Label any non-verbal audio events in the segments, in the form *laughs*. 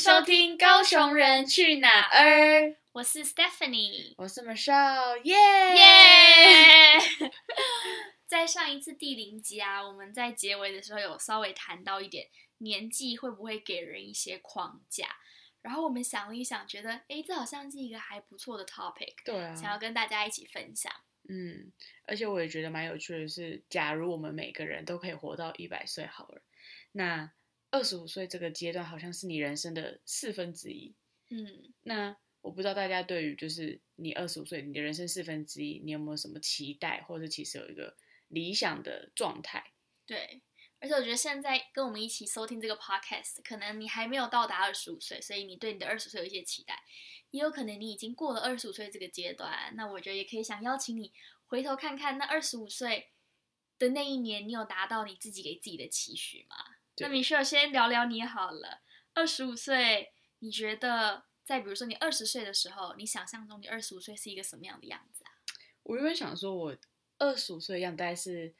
收听《高雄人去哪儿》，我是 Stephanie，我是 Michelle，耶耶！*laughs* 在上一次第零集啊，我们在结尾的时候有稍微谈到一点年纪会不会给人一些框架，然后我们想了一想，觉得哎，这好像是一个还不错的 topic，对啊，想要跟大家一起分享。嗯，而且我也觉得蛮有趣的是，假如我们每个人都可以活到一百岁好了，那二十五岁这个阶段好像是你人生的四分之一。嗯，那我不知道大家对于就是你二十五岁，你的人生四分之一，你有没有什么期待，或者其实有一个理想的状态？对，而且我觉得现在跟我们一起收听这个 podcast，可能你还没有到达二十五岁，所以你对你的二十岁有一些期待，也有可能你已经过了二十五岁这个阶段。那我觉得也可以想邀请你回头看看，那二十五岁的那一年，你有达到你自己给自己的期许吗？那米需要先聊聊你好了。二十五岁，你觉得在比如说你二十岁的时候，你想象中你二十五岁是一个什么样的样子啊？我原本想说，我二十五岁的样子大概是，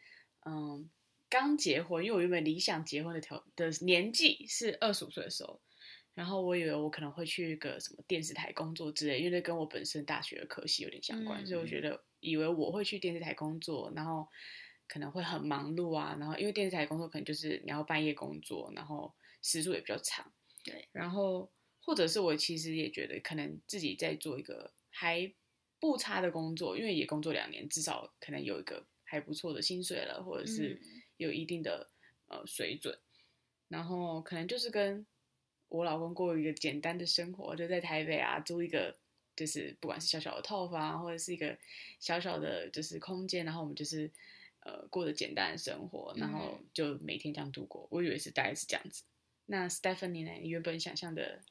嗯，刚结婚，因为我原本理想结婚的条的年纪是二十五岁的时候，然后我以为我可能会去个什么电视台工作之类，因为那跟我本身大学的科系有点相关，所以我觉得以为我会去电视台工作，然后。可能会很忙碌啊，然后因为电视台工作可能就是你要半夜工作，然后时数也比较长。对，然后或者是我其实也觉得可能自己在做一个还不差的工作，因为也工作两年，至少可能有一个还不错的薪水了，或者是有一定的呃水准。然后可能就是跟我老公过一个简单的生活，就在台北啊租一个就是不管是小小的套房，或者是一个小小的就是空间，然后我们就是。呃，过着简单的生活，然后就每天这样度过。我以为是大概是这样子。那 Stephanie 呢？你原本想象的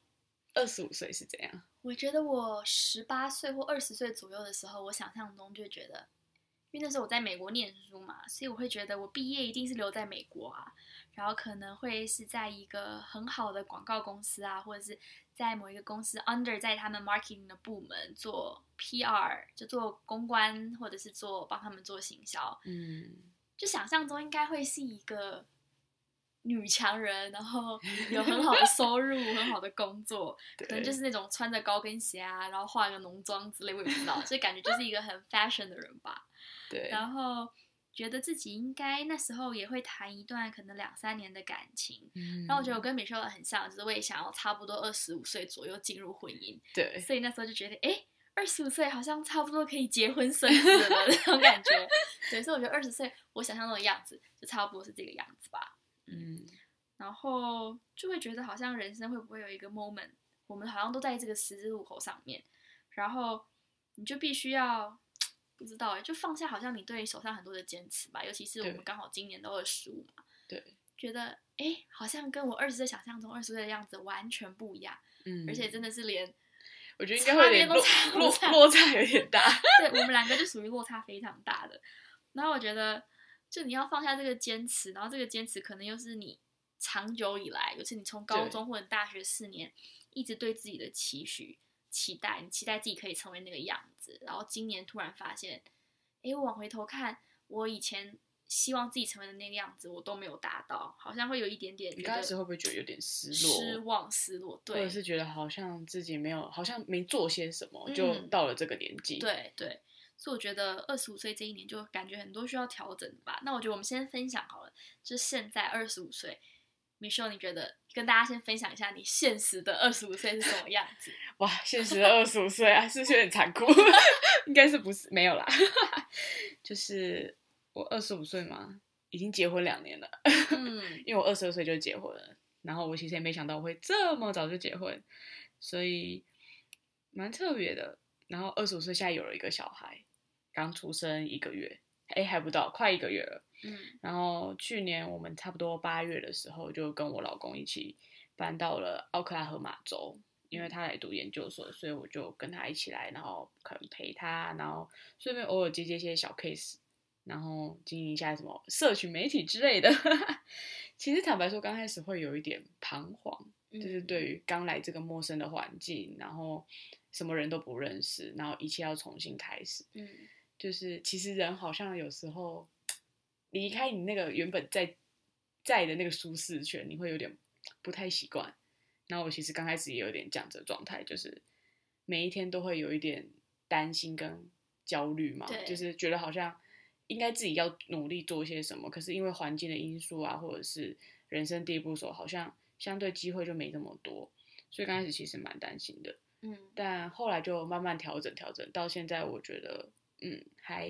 二十五岁是怎样？我觉得我十八岁或二十岁左右的时候，我想象中就觉得。因为那时候我在美国念书嘛，所以我会觉得我毕业一定是留在美国啊，然后可能会是在一个很好的广告公司啊，或者是在某一个公司 under 在他们 marketing 的部门做 PR，就做公关或者是做帮他们做行销，嗯，就想象中应该会是一个女强人，然后有很好的收入、很好的工作，*laughs* 可能就是那种穿着高跟鞋啊，然后化个浓妆之类，我也不知道，所以感觉就是一个很 fashion 的人吧。对，然后觉得自己应该那时候也会谈一段可能两三年的感情，嗯，然后我觉得我跟美秀很像，就是我也想要差不多二十五岁左右进入婚姻，对，所以那时候就觉得，哎，二十五岁好像差不多可以结婚生子了 *laughs* 那种感觉，对，所以我觉得二十岁我想象中的样子就差不多是这个样子吧，嗯，然后就会觉得好像人生会不会有一个 moment，我们好像都在这个十字路口上面，然后你就必须要。不知道哎，就放下，好像你对手上很多的坚持吧，尤其是我们刚好今年都二十五嘛，对，觉得哎，好像跟我二十岁想象中二十岁的样子完全不一样，嗯，而且真的是连，我觉得应该会有点落落落差有点大，*laughs* 对我们两个就属于落差非常大的，然后我觉得，就你要放下这个坚持，然后这个坚持可能又是你长久以来，尤其你从高中或者大学四年一直对自己的期许。期待你期待自己可以成为那个样子，然后今年突然发现，哎，我往回头看，我以前希望自己成为的那个样子，我都没有达到，好像会有一点点。你开始会不会觉得有点失落？失望、失落，对。或者是觉得好像自己没有，好像没做些什么，就到了这个年纪。对对，所以我觉得二十五岁这一年就感觉很多需要调整吧。那我觉得我们先分享好了，就是现在二十五岁。米秀，你觉得跟大家先分享一下你现实的二十五岁是什么样子？*laughs* 哇，现实的二十五岁啊，是不是有点残酷？*laughs* 应该是不是没有啦，就是我二十五岁嘛，已经结婚两年了。嗯，*laughs* 因为我二十二岁就结婚了，然后我其实也没想到我会这么早就结婚，所以蛮特别的。然后二十五岁现在有了一个小孩，刚出生一个月，哎，还不到，快一个月了。嗯，然后去年我们差不多八月的时候，就跟我老公一起搬到了奥克拉荷马州，因为他来读研究所，所以我就跟他一起来，然后可能陪他，然后顺便偶尔接接一些小 case，然后经营一下什么社群媒体之类的。*laughs* 其实坦白说，刚开始会有一点彷徨，就是对于刚来这个陌生的环境，然后什么人都不认识，然后一切要重新开始。嗯，就是其实人好像有时候。离开你那个原本在在的那个舒适圈，你会有点不太习惯。那我其实刚开始也有点这样子的状态，就是每一天都会有一点担心跟焦虑嘛，就是觉得好像应该自己要努力做些什么，可是因为环境的因素啊，或者是人生地不熟，好像相对机会就没那么多，所以刚开始其实蛮担心的。嗯但后来就慢慢调整调整，到现在我觉得，嗯，还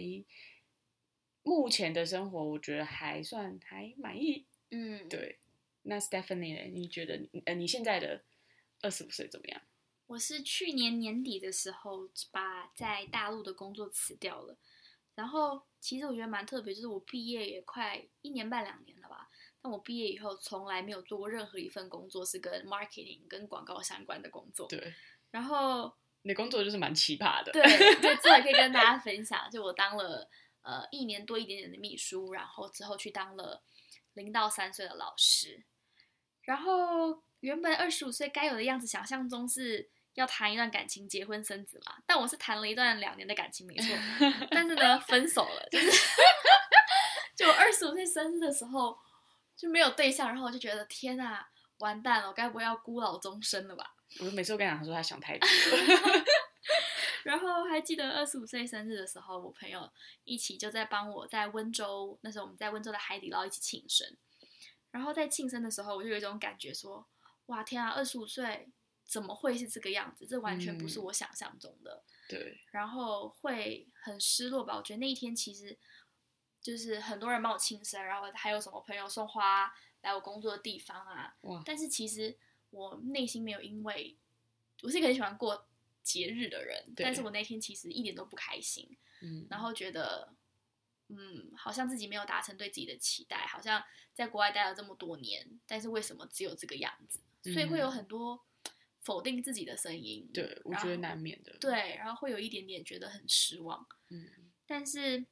目前的生活我觉得还算还满意。嗯，对，那 Stephanie 呢？你觉得你呃你现在的二十五岁怎么样？我是去年年底的时候把在大陆的工作辞掉了，然后其实我觉得蛮特别，就是我毕业也快一年半两年了吧，但我毕业以后从来没有做过任何一份工作是跟 marketing 跟广告相关的工作。对，然后你的工作就是蛮奇葩的。对对，这也可以跟大家分享，就我当了呃一年多一点点的秘书，然后之后去当了零到三岁的老师，然后原本二十五岁该有的样子，想象中是要谈一段感情、结婚生子嘛，但我是谈了一段两年的感情，没错，*laughs* 但是呢分手了，就是 *laughs* 就我二十五岁生日的时候就没有对象，然后我就觉得天啊，完蛋了，我该不会要孤老终生了吧？我每次都跟他讲说他想太多了。*laughs* 然后还记得二十五岁生日的时候，我朋友一起就在帮我在温州，那时候我们在温州的海底捞一起庆生。然后在庆生的时候，我就有一种感觉说，哇天啊，二十五岁怎么会是这个样子？这完全不是嗯我想象中的。对，然后会很失落吧？我觉得那一天其实就是很多人帮我庆生，然后还有什么朋友送花来我工作的地方啊，哇，但是其实我内心没有因为，我是一个很喜欢过节日的人，但是我那天其实一点都不开心，嗯，然后觉得，嗯，好像自己没有达成对自己的期待，好像在国外待了这么多年，但是为什么只有这个样子？所以会有嗯很多否定自己的声音。对，我觉得难免的。，对，然后会有一点点觉得很失望，嗯，但是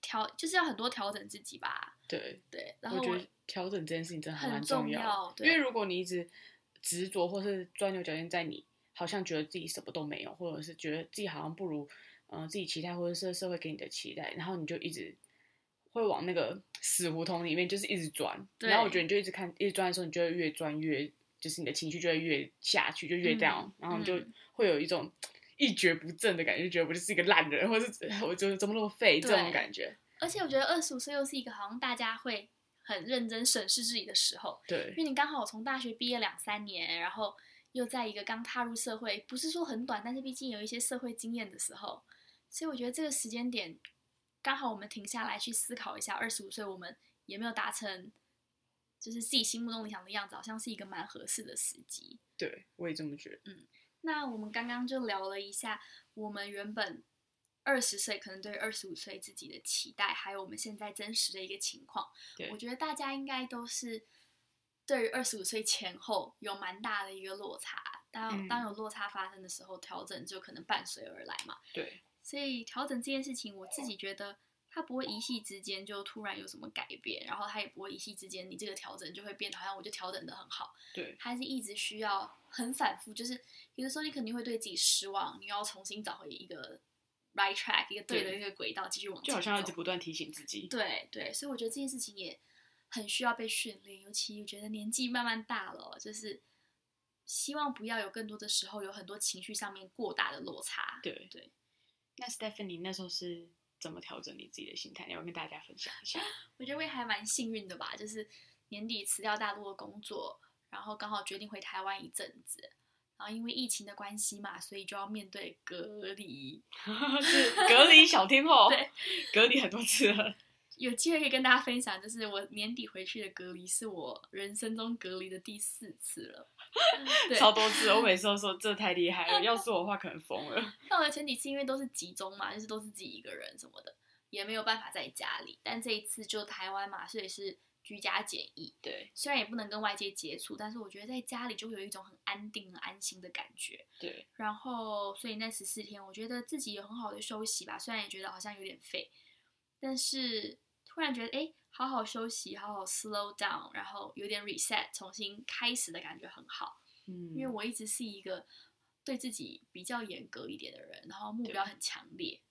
调就是要很多调整自己吧。对，对，然后我我觉得调整这件事情真的很重要的，因为如果你一直执着或是钻牛角尖在你，好像觉得自己什么都没有，或者是觉得自己好像不如嗯、呃自己期待，或者是社会给你的期待，然后你就一直会往那个死胡同里面，就是一直钻。然后我觉得你就一直看，一直钻的时候，你就会越钻越，就是你的情绪就会越下去，就越嗯 down，、然后你就嗯会有一种一蹶不振的感觉，就觉得我就是一个烂人，或者是我就是怎么那么废这种感觉。而且我觉得二十五岁又是一个好像大家会很认真审视自己的时候，对因为你刚好从大学毕业两三年，然后又在一个刚踏入社会，不是说很短，但是毕竟有一些社会经验的时候，所以我觉得这个时间点刚好我们停下来去思考一下，二十五岁我们有没有达成就是自己心目中理想的样子，好像是一个蛮合适的时机。对，我也这么觉得。嗯那我们刚刚就聊了一下我们原本二十岁可能对二十五岁自己的期待，还有我们现在真实的一个情况。我觉得大家应该都是对于二十五岁前后有蛮大的一个落差。当、嗯当有落差发生的时候，调整就可能伴随而来嘛。对，所以调整这件事情，我自己觉得它不会一夕之间就突然有什么改变，然后它也不会一夕之间你这个调整就会变得好像我就调整的很好。对，它是一直需要很反复，就是有的时候你肯定会对自己失望，你要重新找回一个 right track，一个对的对一个轨道，继续往前就好像一直不断提醒自己。对对，所以我觉得这件事情也很需要被训练，尤其我觉得年纪慢慢大了哦，就是希望不要有更多的时候有很多情绪上面过大的落差。对对，那 Stephanie 那时候是怎么调整你自己的心态？你要不要跟大家分享一下。*laughs* 我觉得还蛮幸运的吧，就是年底辞掉大陆的工作，然后刚好决定回台湾一阵子。然后因为疫情的关系嘛，所以就要面对隔离。*laughs* 是隔离小天后，*laughs* 对，隔离很多次了。有机会可以跟大家分享，就是我年底回去的隔离是我人生中隔离的第四次了。超多次，我每次都说这太厉害了，要是我的话可能疯了。*laughs* 但我的前几次因为都是集中嘛，就是都是自己一个人什么的，也没有办法在家里。但这一次就台湾嘛，所以是居家检疫，对虽然也不能跟外界接触，但是我觉得在家里就会有一种很安定、很安心的感觉。对然后，所以那十四天，我觉得自己有很好的休息吧，虽然也觉得好像有点废，但是突然觉得，哎，好好休息，好好 slow down，然后有点 reset，重新开始的感觉很好。嗯，因为我一直是一个对自己比较严格一点的人，然后目标很强烈，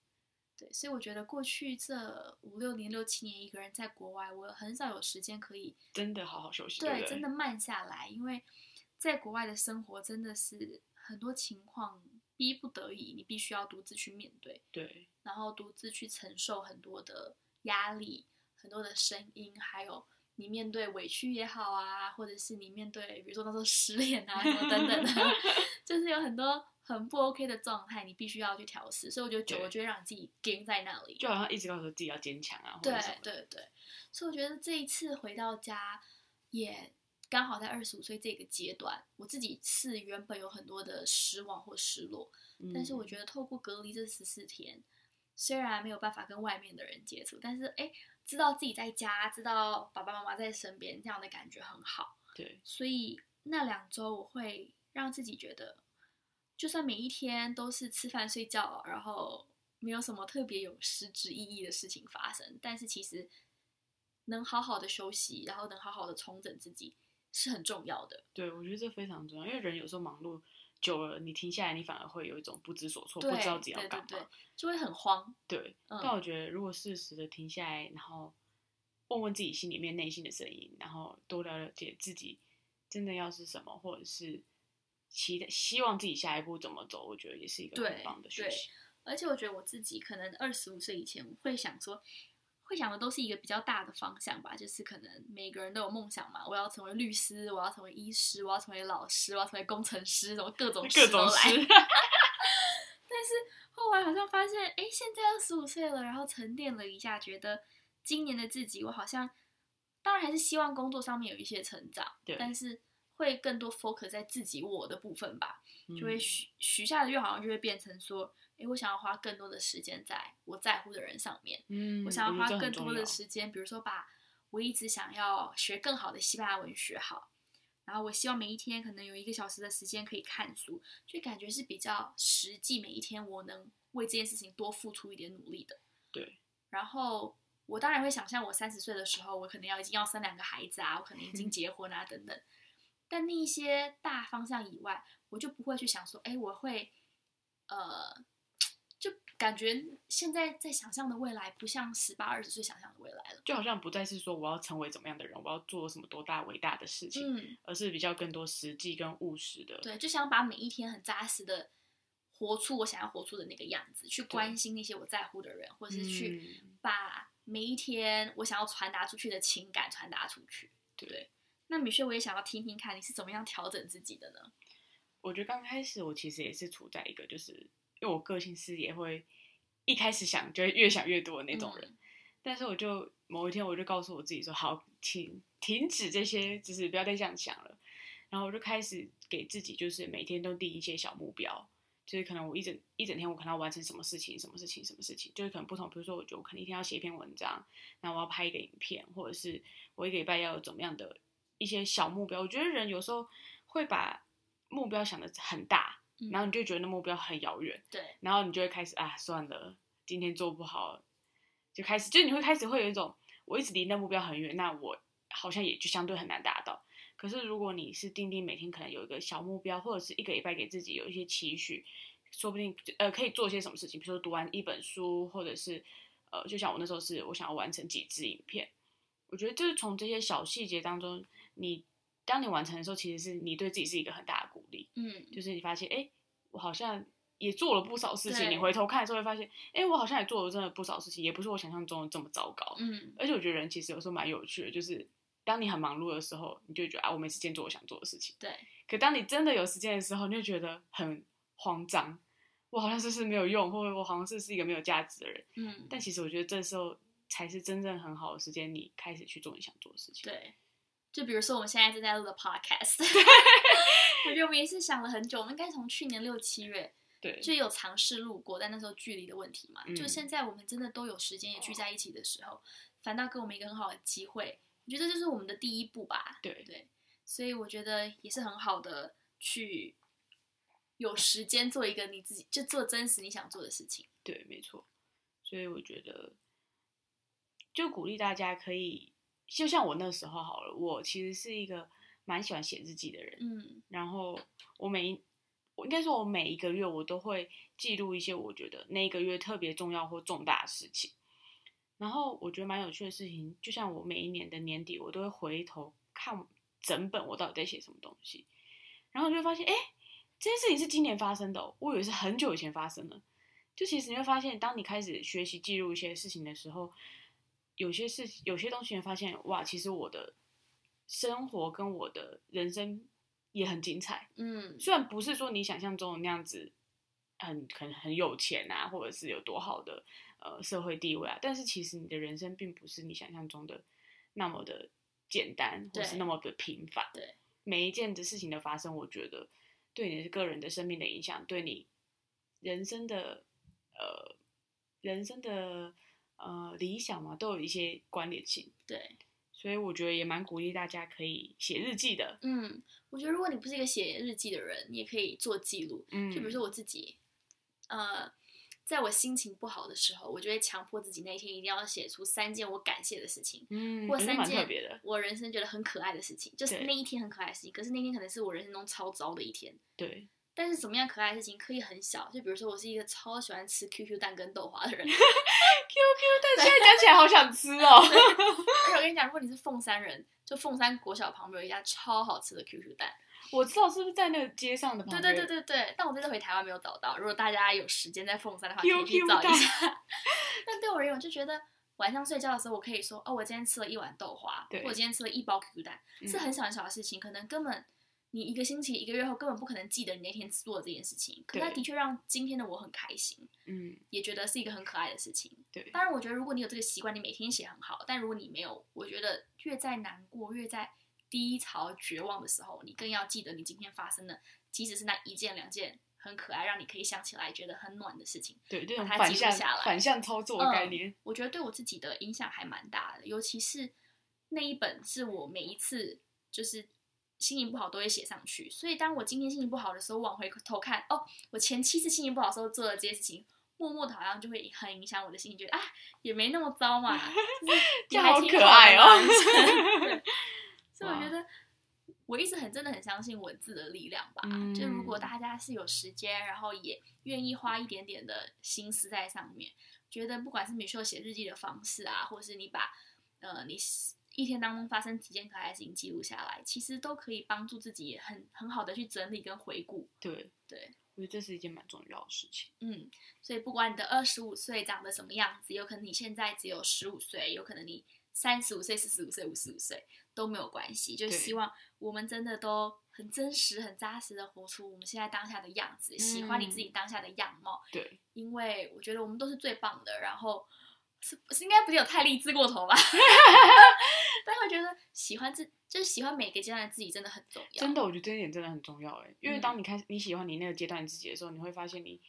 对，所以我觉得过去这五六年、六七年一个人在国外，我很少有时间可以真的好好休息，对真的慢下来，因为在国外的生活真的是很多情况逼不得已，你必须要独自去面对，对，然后独自去承受很多的压力、很多的声音，还有你面对委屈也好啊，或者是你面对比如说那时候失恋啊什么等等的，*laughs* 就是有很多很不 OK 的状态，你必须要去调试。所以我觉得久了对就会让你自己钉在那里。就好像一直告诉自己要坚强啊，或对。对对，所以我觉得这一次回到家，也刚好在二十五岁这个阶段，我自己是原本有很多的失望或失落，但是我得，觉得透过隔离这十四天，虽然没有办法跟外面的人接触，但是哎，知道自己在家，知道爸爸妈妈在身边，这样的感觉很好。对所以那两周我会让自己觉得，就算每一天都是吃饭睡觉，然后没有什么特别有实质意义的事情发生，但是其实能好好的休息，然后能好好的重整自己是很重要的。对，我觉得这非常重要，因为人有时候忙碌久了，你停下来，你反而会有一种不知所措，不知道自己要对对干嘛。对，就会很慌。对，嗯但我觉得如果适时的停下来，然后问问自己心里面内心的声音，然后多了了解自己真的要是什么，或者是期待希望自己下一步怎么走，我觉得也是一个很棒的学对习。而且我觉得我自己可能二十五岁以前会想说，会想的都是一个比较大的方向吧，就是可能每个人都有梦想嘛，我要成为律师，我要成为医师，我要成为老师，我要成为工程师，什么各种各。种事，*laughs* 但是后来好像发现，哎，现在二十五岁了，然后沉淀了一下，觉得今年的自己，我好像当然还是希望工作上面有一些成长，对但是会更多 focus 在自己我的部分吧。就会嗯许许下的愿好像就会变成说，诶，我想要花更多的时间在我在乎的人上面，嗯，我想要花更多的时间，比如说把我一直想要学更好的西班牙文学好，然后我希望每一天可能有一个小时的时间可以看书，就感觉是比较实际，每一天我能为这件事情多付出一点努力的。对，然后我当然会想象我三十岁的时候，我可能要已经要生两个孩子啊，我可能已经 *laughs* 结婚啊等等。但那一些大方向以外，我就不会去想说，哎，我会，呃，就感觉现在在想象的未来，不像十八二十岁想象的未来了。就好像不再是说我要成为怎么样的人，我要做什么多大伟大的事情，嗯，而是比较更多实际跟务实的。对，就想把每一天很扎实的活出我想要活出的那个样子，去关心那些我在乎的人，或是去嗯把每一天我想要传达出去的情感传达出去。对对，那米雪，我也想要听听看你是怎么样调整自己的呢？我觉得刚开始我其实也是处在一个，就是因为我个性是也会一开始想就会越想越多的那种人，嗯但是我就某一天我就告诉我自己说，好，请停止这些，就是不要再这样想了。然后我就开始给自己就是每天都定一些小目标，就是可能我一整一整天我可能要完成什么事情，什么事情，什么事情，就是可能不同。比如说，我觉得我可能一天要写一篇文章，那我要拍一个影片，或者是我一个礼拜要有怎么样的一些小目标。我觉得人有时候会把目标想的很大，嗯。然后你就觉得那目标很遥远，对，然后你就会开始啊，算了，今天做不好，就开始，就你会开始会有一种，我一直离那目标很远，那我好像也就相对很难达到。可是如果你是定定每天可能有一个小目标，或者是一个礼拜给自己有一些期许，说不定呃可以做些什么事情，比如说读完一本书，或者是呃，就像我那时候是我想要完成几支影片，我觉得就是从这些小细节当中，你当你完成的时候，其实是你对自己是一个很大的嗯，就是你发现，哎、我好像也做了不少事情。你回头看的时候会发现，哎、我好像也做了真的不少事情，也不是我想象中的这么糟糕。嗯，而且我觉得人其实有时候蛮有趣的，就是当你很忙碌的时候，你就觉得啊，我没时间做我想做的事情。对，可当你真的有时间的时候，你就觉得很慌张，我好像是不是没有用，或者我好像是是一个没有价值的人。嗯，但其实我觉得这时候才是真正很好的时间，你开始去做你想做的事情。对。就比如说我们现在正在录的 podcast，*laughs* 我觉得我们也是想了很久，我们应该从去年六七月对就有尝试录过，但那时候距离的问题嘛，嗯就现在我们真的都有时间也聚在一起的时候，反倒给我们一个很好的机会。我觉得这就是我们的第一步吧。对对，所以我觉得也是很好的去有时间做一个你自己就做真实你想做的事情。对，没错。所以我觉得，就鼓励大家可以，就像我那时候好了，我其实是一个蛮喜欢写日记的人。嗯然后我每一，我应该说，我每一个月我都会记录一些我觉得那一个月特别重要或重大的事情。然后我觉得蛮有趣的事情，就像我每一年的年底，我都会回头看整本我到底在写什么东西。然后你就会发现，哎，这件事情是今年发生的、哦，我以为是很久以前发生的。就其实你会发现，当你开始学习记录一些事情的时候，有些事有些东西，发现，哇，其实我的生活跟我的人生也很精彩。嗯，虽然不是说你想象中的那样子很很很有钱啊，或者是有多好的呃社会地位啊，但是其实你的人生并不是你想象中的那么的简单，或是那么的平凡。对，每一件的事情的发生，我觉得对你的个人的生命的影响，对你人生的呃人生的呃理想嘛，都有一些关联性。对，所以我觉得也蛮鼓励大家可以写日记的。嗯，我觉得如果你不是一个写日记的人，你也可以做记录。嗯，就比如说我自己，呃，在我心情不好的时候，我就会强迫自己那一天一定要写出三件我感谢的事情，嗯，或三件。我人生觉得很可爱的事情，就是那一天很可爱的事情。可是那天可能是我人生中超糟的一天。对，但是怎么样可爱的事情可以很小，就比如说我是一个超喜欢吃 QQ 蛋跟豆花的人，*laughs* QQ 蛋现在讲起来好想吃哦。而且我跟你讲，如果你是凤山人，就凤山国小旁边有一家超好吃的 QQ 蛋，*laughs* 我知道是不是在那个街上的旁对边？对对对对，但我这次回台湾没有找到。如果大家有时间在凤山的话，可以去找一下。*laughs* 但对我而言，我就觉得晚上睡觉的时候，我可以说哦，我今天吃了一碗豆花，对或者今天吃了一包 QQ 蛋，是嗯很小很小的事情，可能根本你一个星期、一个月后根本不可能记得你那天做的这件事情，可它的确让今天的我很开心，嗯，也觉得是一个很可爱的事情。对，当然，我觉得如果你有这个习惯，你每天写很好。但如果你没有，我觉得越在难过、越在低潮、绝望的时候，你更要记得你今天发生的，即使是那一件、两件很可爱，让你可以想起来觉得很暖的事情。对，这把它种反向记录下来反向操作的概念。我觉得对我自己的影响还蛮大的，尤其是那一本是我每一次就是心情不好都会写上去，所以当我今天心情不好的时候，往回头看，哦，我前七次心情不好的时候做的这些事情，默默的好像就会很影响我的心情，觉得啊也没那么糟嘛，*laughs* 就好可爱哦 *laughs* 对 *laughs* 所以我觉得。我一直很真的很相信文字的力量吧，就如果嗯大家是有时间，然后也愿意花一点点的心思在上面，觉得不管是米秀写日记的方式啊，或是你把呃你一天当中发生几件可爱的事情记录下来，其实都可以帮助自己很很好的去整理跟回顾。对，对，我觉得这是一件蛮重要的事情。嗯，所以不管你的二十五岁长得什么样子，有可能你现在只有十五岁，有可能你三十五岁、四十五岁、五十五岁都没有关系，就希望我们真的都很真实、很扎实的活出我们现在当下的样子，喜欢你自己当下的样貌。对，因为我觉得我们都是最棒的，然后是是应该不是有太励志过头吧？*laughs* 但会觉得喜欢自就是喜欢每个阶段的自己真的很重要。真的，我觉得这一点真的很重要哎，因为嗯当你开始你喜欢你那个阶段的自己的时候，你会发现你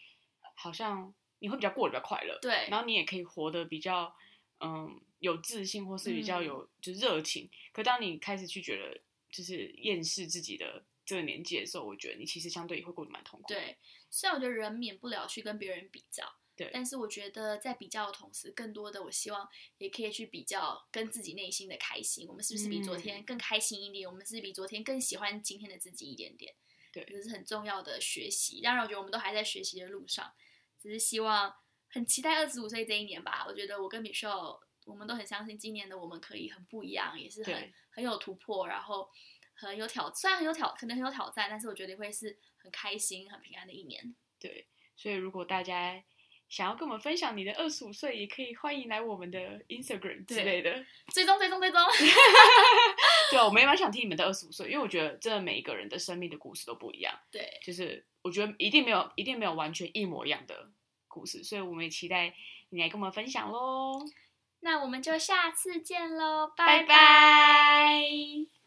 好像你会比较过得比较快乐，对，然后你也可以活得比较嗯有自信，或是比较嗯有就是热情。可当你开始去觉得就是厌世自己的这个年纪的时候，我觉得你其实相对也会过得蛮痛苦。，对，虽然我觉得人免不了去跟别人比较，对但是我觉得在比较的同时，更多的我希望也可以去比较跟自己内心的开心，我们是不是比昨天嗯更开心一点？我们是比昨天更喜欢今天的自己一点点？对这是很重要的学习。当然，我觉得我们都还在学习的路上，只是希望很期待二十五岁这一年吧。我觉得我跟 Michelle，我们都很相信今年的我们可以很不一样，也是很很有突破，然后很有挑，虽然很有挑，可能很有挑战，但是我觉得会是很开心、很平安的一年。对，所以如果大家想要跟我们分享你的二十五岁，也可以欢迎来我们的 Instagram 之对类的。*laughs* 追踪追踪追踪，*laughs* 对，我们也蛮想听你们的二十五岁，因为我觉得真的每一个人的生命的故事都不一样，对，就是我觉得一定没有一定没有完全一模一样的故事，所以我们也期待你来跟我们分享喽。那我们就下次见喽，拜拜拜